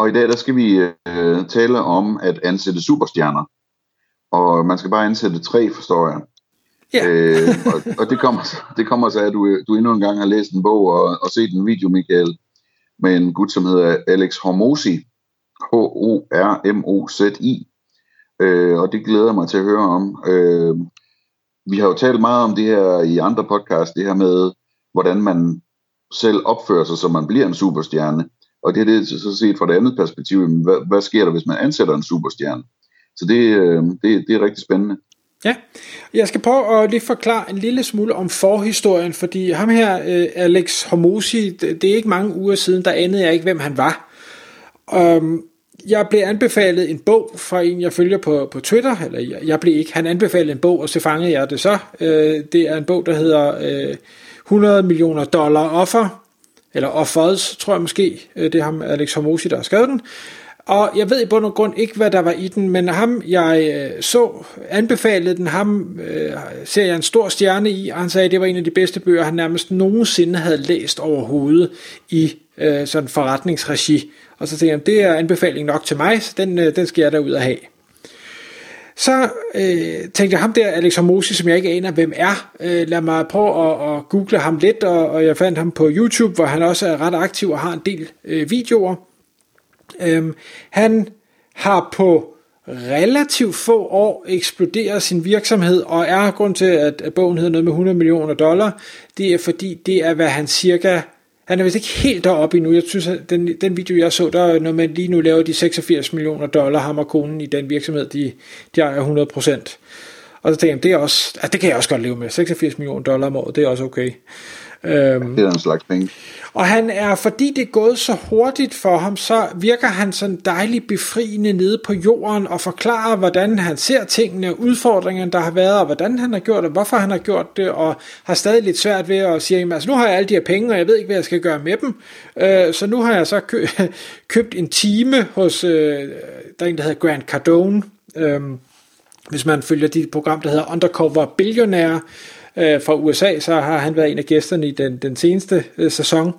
Og i dag der skal vi øh, tale om at ansætte superstjerner. Og man skal bare ansætte tre, forstår jeg. Ja. Øh, og, og det kommer, det kommer så af, at du, du endnu en gang har læst en bog og, og set en video, Michael, med en gut, som hedder Alex Hormozi. H-O-R-M-O-Z-I. Øh, og det glæder mig til at høre om. Øh, vi har jo talt meget om det her i andre podcasts, det her med, hvordan man selv opfører sig, så man bliver en superstjerne. Og det er det så set fra det andet perspektiv. Hvad, hvad sker der, hvis man ansætter en superstjerne? Så det, øh, det, det er rigtig spændende. Ja, jeg skal prøve at lige forklare en lille smule om forhistorien, fordi ham her, øh, Alex Hormozi, det er ikke mange uger siden, der anede jeg ikke, hvem han var. Um, jeg blev anbefalet en bog fra en, jeg følger på, på Twitter, eller jeg, blev ikke, han anbefalede en bog, og så fangede jeg det så. Øh, det er en bog, der hedder øh, 100 millioner dollar offer, eller Offods, tror jeg måske, øh, det er ham, Alex Hormozi, der har skrevet den. Og jeg ved i bund og grund ikke, hvad der var i den, men ham, jeg øh, så, anbefalede den, ham øh, ser jeg en stor stjerne i, og han sagde, at det var en af de bedste bøger, han nærmest nogensinde havde læst overhovedet i øh, sådan forretningsregi. Og så tænkte jeg, det er anbefaling nok til mig, så den, øh, den skal jeg da ud af have. Så øh, tænkte jeg ham der, Alex Hormozi, som jeg ikke aner, hvem er. Øh, lad mig prøve at, at google ham lidt, og, og jeg fandt ham på YouTube, hvor han også er ret aktiv og har en del øh, videoer. Øhm, han har på relativt få år eksploderet sin virksomhed, og er grund til, at, at bogen hedder noget med 100 millioner dollar, det er fordi, det er, hvad han cirka han er vist ikke helt deroppe endnu. Jeg synes, at den, den video, jeg så, der når man lige nu laver de 86 millioner dollar, ham og konen i den virksomhed, de, de ejer 100 procent. Og så tænker jeg, det, er også, altså det kan jeg også godt leve med. 86 millioner dollar om året, det er også okay. Øhm, det er en slags penge. Og han er, fordi det er gået så hurtigt for ham, så virker han sådan dejligt befriende nede på jorden og forklarer, hvordan han ser tingene, udfordringerne, der har været, og hvordan han har gjort det, hvorfor han har gjort det, og har stadig lidt svært ved at sige, altså nu har jeg alle de her penge, og jeg ved ikke, hvad jeg skal gøre med dem. Øh, så nu har jeg så kø- købt en time hos, øh, der er en, der hedder Grant Cardone, øh, hvis man følger dit program, der hedder Undercover Billionaire, øh, fra USA, så har han været en af gæsterne i den, den seneste øh, sæson.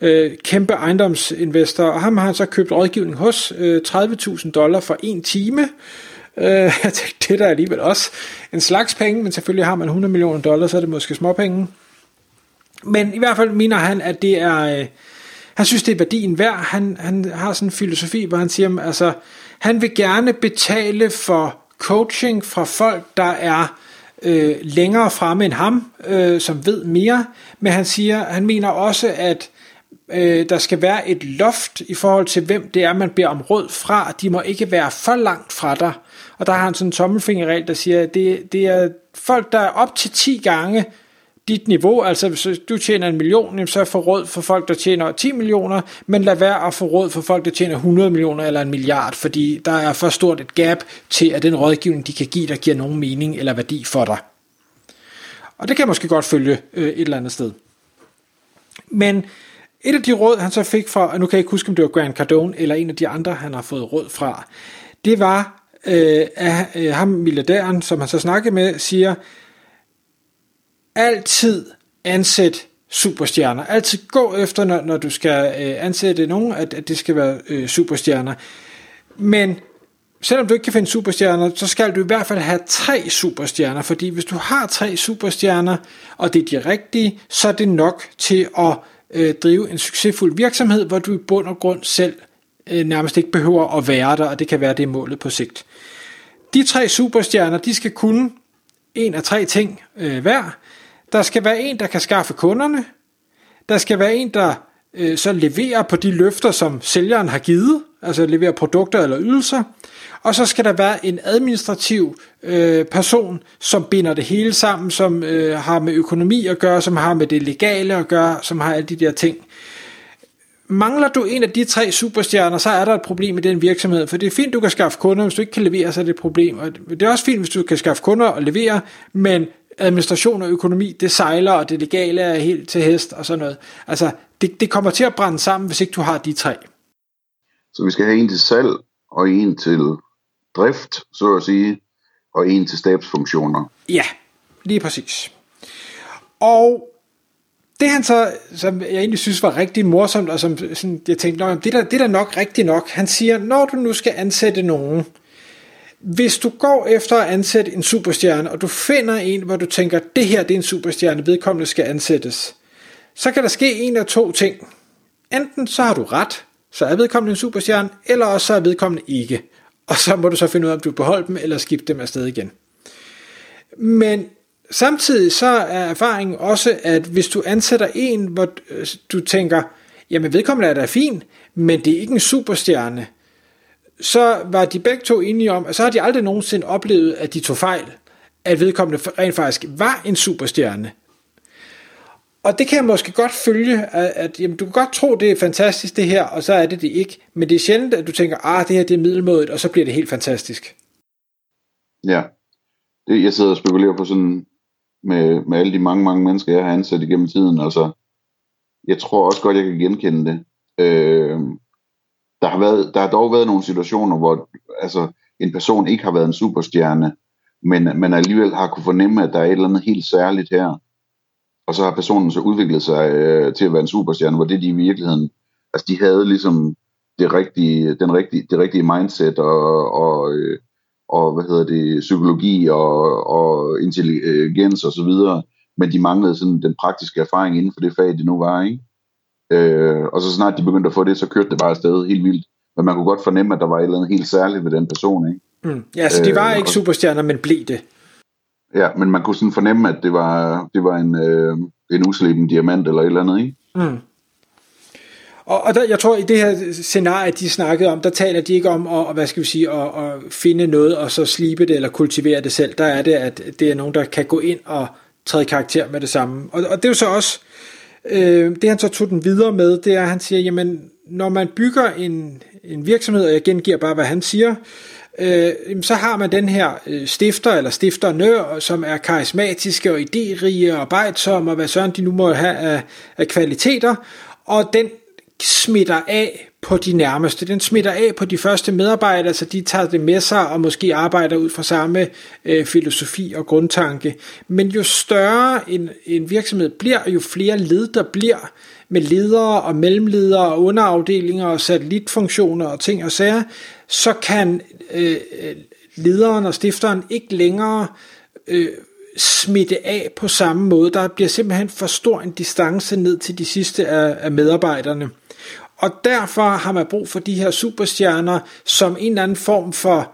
Øh, kæmpe ejendomsinvestor, og ham har han så købt rådgivning hos øh, 30.000 dollar for en time. Øh, jeg det er der alligevel også en slags penge, men selvfølgelig har man 100 millioner dollar, så er det måske småpenge. Men i hvert fald mener han, at det er... Øh, han synes, det er værdien værd. Han, han har sådan en filosofi, hvor han siger, altså, han vil gerne betale for coaching fra folk, der er øh, længere fremme end ham, øh, som ved mere, men han siger, han mener også, at øh, der skal være et loft i forhold til, hvem det er, man beder om råd fra. De må ikke være for langt fra dig. Og der har han sådan en tommelfingerregel, der siger, at det, det er folk, der er op til 10 gange dit niveau, altså hvis du tjener en million, så få råd for folk, der tjener 10 millioner, men lad være at få råd for folk, der tjener 100 millioner eller en milliard, fordi der er for stort et gap til, at den rådgivning, de kan give, dig, giver nogen mening eller værdi for dig. Og det kan måske godt følge øh, et eller andet sted. Men et af de råd, han så fik fra, og nu kan jeg ikke huske, om det var Grant Cardone, eller en af de andre, han har fået råd fra, det var, øh, at øh, ham milliardæren, som han så snakkede med, siger, altid ansæt superstjerner. Altid gå efter, når, når du skal øh, ansætte nogen, at, at det skal være øh, superstjerner. Men selvom du ikke kan finde superstjerner, så skal du i hvert fald have tre superstjerner, fordi hvis du har tre superstjerner, og det er de rigtige, så er det nok til at øh, drive en succesfuld virksomhed, hvor du i bund og grund selv øh, nærmest ikke behøver at være der, og det kan være det målet på sigt. De tre superstjerner, de skal kunne en af tre ting øh, hver. Der skal være en, der kan skaffe kunderne. Der skal være en, der øh, så leverer på de løfter, som sælgeren har givet, altså leverer produkter eller ydelser. Og så skal der være en administrativ øh, person, som binder det hele sammen, som øh, har med økonomi at gøre, som har med det legale at gøre, som har alle de der ting. mangler du en af de tre superstjerner, så er der et problem i den virksomhed, for det er fint, du kan skaffe kunder, hvis du ikke kan levere, så er det et problem, og det er også fint, hvis du kan skaffe kunder og levere, men administration og økonomi, det sejler, og det legale er helt til hest og sådan noget. Altså, det, det kommer til at brænde sammen, hvis ikke du har de tre. Så vi skal have en til salg, og en til drift, så at sige, og en til stabsfunktioner. Ja, lige præcis. Og det han så, som jeg egentlig synes var rigtig morsomt, og som sådan, jeg tænkte, det, der, det er da nok rigtigt nok. Han siger, når du nu skal ansætte nogen, hvis du går efter at ansætte en superstjerne, og du finder en, hvor du tænker, det her det er en superstjerne, vedkommende skal ansættes, så kan der ske en af to ting. Enten så har du ret, så er vedkommende en superstjerne, eller også så er vedkommende ikke. Og så må du så finde ud af, om du beholder dem, eller skifte dem afsted igen. Men samtidig så er erfaringen også, at hvis du ansætter en, hvor øh, du tænker, jamen vedkommende er da fin, men det er ikke en superstjerne, så var de begge to enige om, at så har de aldrig nogensinde oplevet, at de tog fejl, at vedkommende rent faktisk var en superstjerne. Og det kan jeg måske godt følge, at, at jamen, du kan godt tro, det er fantastisk det her, og så er det det ikke. Men det er sjældent, at du tænker, ah, det her det er middelmådet, og så bliver det helt fantastisk. Ja, det, jeg sidder og spekulerer på sådan, med, med alle de mange, mange mennesker, jeg har ansat igennem tiden, altså, jeg tror også godt, jeg kan genkende det. Øh, der har, været, der har dog været nogle situationer, hvor altså, en person ikke har været en superstjerne, men, man alligevel har kunne fornemme, at der er et eller andet helt særligt her. Og så har personen så udviklet sig øh, til at være en superstjerne, hvor det de i virkeligheden, altså de havde ligesom det rigtige, den rigtige, det rigtige mindset og, og, øh, og hvad hedder det, psykologi og, og intelligens og så videre, men de manglede sådan den praktiske erfaring inden for det fag, de nu var, ikke? Øh, og så snart de begyndte at få det, så kørte det bare afsted helt vildt. Men man kunne godt fornemme, at der var et eller andet helt særligt ved den person, ikke? Mm. Ja, så de var øh, ikke superstjerner, men blev det. Ja, men man kunne sådan fornemme, at det var, det var en, øh, en usleben diamant eller et eller andet, ikke? Mm. Og, og der, jeg tror, i det her scenarie, de snakkede om, der taler de ikke om at, hvad skal vi sige, at, at finde noget og så slibe det eller kultivere det selv. Der er det, at det er nogen, der kan gå ind og træde karakter med det samme. Og, og det er jo så også, øh, det han så tog den videre med, det er, at han siger, jamen, når man bygger en, en virksomhed, og jeg gengiver bare, hvad han siger, øh, så har man den her øh, stifter eller stifternør, som er karismatiske og idérige og arbejdsomme, og hvad sådan de nu må have af, af kvaliteter, og den smitter af på de nærmeste. Den smitter af på de første medarbejdere, så de tager det med sig og måske arbejder ud fra samme øh, filosofi og grundtanke. Men jo større en, en virksomhed bliver, jo flere led der bliver med ledere og mellemledere og underafdelinger og satellitfunktioner og ting og sager, så kan øh, lederen og stifteren ikke længere øh, smitte af på samme måde. Der bliver simpelthen for stor en distance ned til de sidste af, af medarbejderne. Og derfor har man brug for de her superstjerner som en eller anden form for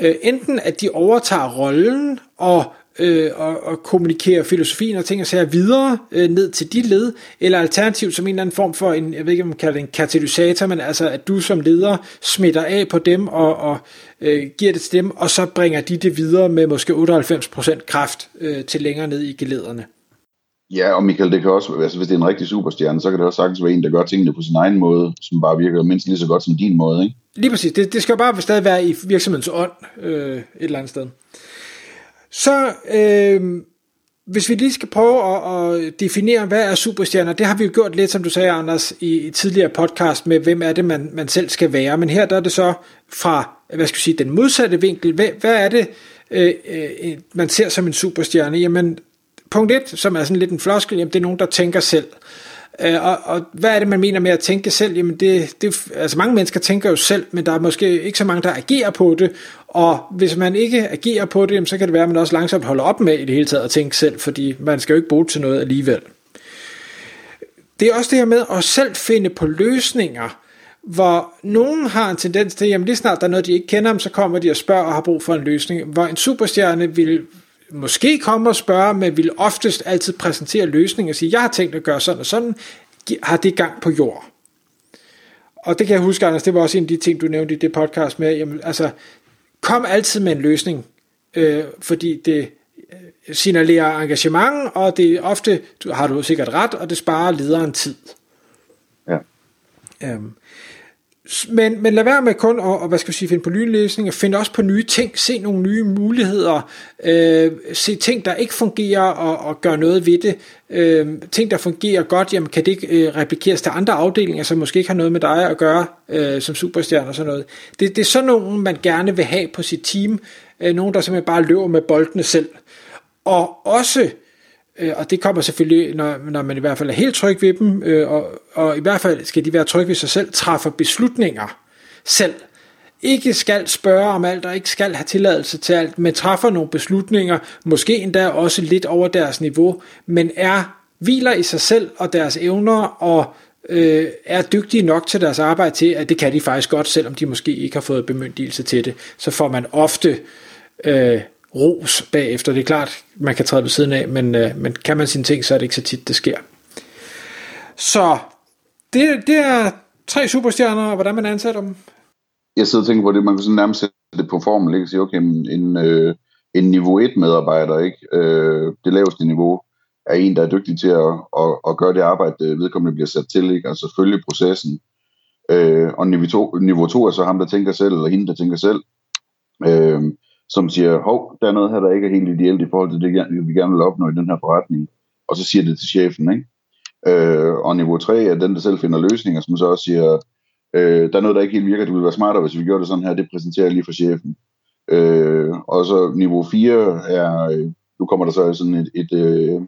øh, enten at de overtager rollen og øh, og, og kommunikerer filosofien og ting og sager videre øh, ned til de led, eller alternativt som en eller anden form for en, jeg ved ikke om man kalder det en katalysator, men altså at du som leder smitter af på dem og, og øh, giver det til dem, og så bringer de det videre med måske 98% kraft øh, til længere ned i gelederne. Ja, og Michael, det kan også, altså hvis det er en rigtig superstjerne, så kan det også sagtens være en, der gør tingene på sin egen måde, som bare virker mindst lige så godt som din måde, ikke? Lige præcis. Det, det skal jo bare stadig være i virksomhedens ånd øh, et eller andet sted. Så øh, hvis vi lige skal prøve at, at definere, hvad er superstjerner, det har vi jo gjort lidt, som du sagde, Anders, i i tidligere podcast med, hvem er det, man, man selv skal være. Men her der er det så fra, hvad skal jeg sige, den modsatte vinkel. Hvad, hvad er det, øh, øh, man ser som en superstjerne? Jamen, punkt 1, som er sådan lidt en floskel, jamen det er nogen, der tænker selv. Øh, og, og hvad er det, man mener med at tænke selv? Jamen det, det, altså mange mennesker tænker jo selv, men der er måske ikke så mange, der agerer på det. Og hvis man ikke agerer på det, jamen, så kan det være, at man også langsomt holder op med i det hele taget at tænke selv, fordi man skal jo ikke bruge det til noget alligevel. Det er også det her med at selv finde på løsninger, hvor nogen har en tendens til, jamen lige snart der er noget, de ikke kender, så kommer de og spørger og har brug for en løsning. Hvor en superstjerne vil måske komme og spørge, men vil oftest altid præsentere løsninger og sige, jeg har tænkt at gøre sådan og sådan, har det gang på jord. Og det kan jeg huske, Anders, det var også en af de ting, du nævnte i det podcast med, jamen, altså, kom altid med en løsning, øh, fordi det øh, signalerer engagement, og det er ofte, du har du sikkert ret, og det sparer lederen tid. Ja. Øhm, men, men lad være med kun at, og, hvad skal vi sige, finde på nye løsninger, find også på nye ting, se nogle nye muligheder, øh, se ting, der ikke fungerer, og, og gøre noget ved det. Øh, ting, der fungerer godt, jamen kan det ikke øh, replikeres til andre afdelinger, som måske ikke har noget med dig at gøre, øh, som superstjerne og sådan noget. Det, det er sådan nogen, man gerne vil have på sit team, øh, nogen, der simpelthen bare løber med boldene selv. Og også Øh, og det kommer selvfølgelig, når, når man i hvert fald er helt tryg ved dem, øh, og, og i hvert fald skal de være trygge ved sig selv, træffer beslutninger selv. Ikke skal spørge om alt, og ikke skal have tilladelse til alt, men træffer nogle beslutninger, måske endda også lidt over deres niveau, men er hviler i sig selv og deres evner, og øh, er dygtige nok til deres arbejde til, at det kan de faktisk godt, selvom de måske ikke har fået bemyndigelse til det. Så får man ofte øh, ros bagefter. Det er klart, man kan træde ved siden af, men, øh, men kan man sine ting, så er det ikke så tit, det sker. Så det, det er tre superstjerner, og hvordan man ansætter dem. Jeg sidder og tænker på det, man kan sådan nærmest sætte det på formel, ikke? Sige, okay, en, øh, en niveau 1 medarbejder, ikke? Øh, det laveste niveau, er en, der er dygtig til at, at, at gøre det arbejde, øh, vedkommende bliver sat til, ikke? altså følge processen. Øh, og niveau 2, niveau 2 er så ham, der tænker selv, eller hende, der tænker selv. Øh, som siger, hov, der er noget her, der ikke er helt ideelt i forhold til det, vi gerne vil opnå i den her forretning. Og så siger det til chefen, ikke? Øh, og niveau 3 er den, der selv finder løsninger, som så også siger, øh, der er noget, der ikke helt virker, det ville være smartere, hvis vi gjorde det sådan her, det præsenterer jeg lige for chefen. Øh, og så niveau 4 er, øh, nu kommer der så sådan et, et, et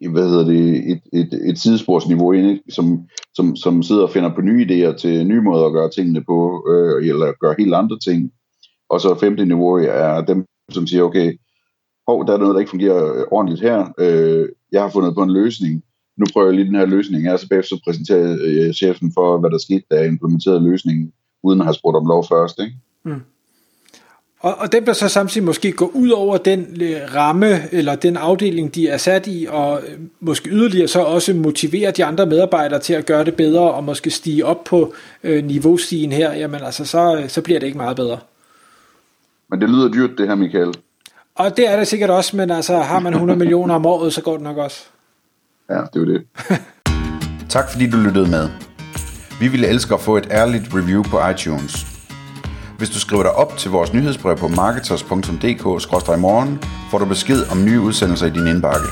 øh, hvad hedder det, et, et, et sidesporsniveau ind, ikke? Som, som, som sidder og finder på nye idéer til nye måder at gøre tingene på, øh, eller gøre helt andre ting. Og så femte niveau er dem, som siger, okay, hov, der er noget, der ikke fungerer øh, ordentligt her. Øh, jeg har fundet på en løsning. Nu prøver jeg lige den her løsning. Jeg så bagefter præsenterer øh, chefen for, hvad der skete, da jeg implementerede løsningen, uden at have spurgt om lov først. Ikke? Mm. Og, og dem, der så samtidig måske går ud over den øh, ramme, eller den afdeling, de er sat i, og øh, måske yderligere så også motivere de andre medarbejdere til at gøre det bedre, og måske stige op på øh, niveaustigen her, jamen altså, så, så bliver det ikke meget bedre. Men det lyder dyrt, det her, Michael. Og det er det sikkert også, men altså, har man 100 millioner om året, så går det nok også. Ja, det er det. tak fordi du lyttede med. Vi ville elske at få et ærligt review på iTunes. Hvis du skriver dig op til vores nyhedsbrev på marketers.dk-morgen, får du besked om nye udsendelser i din indbakke.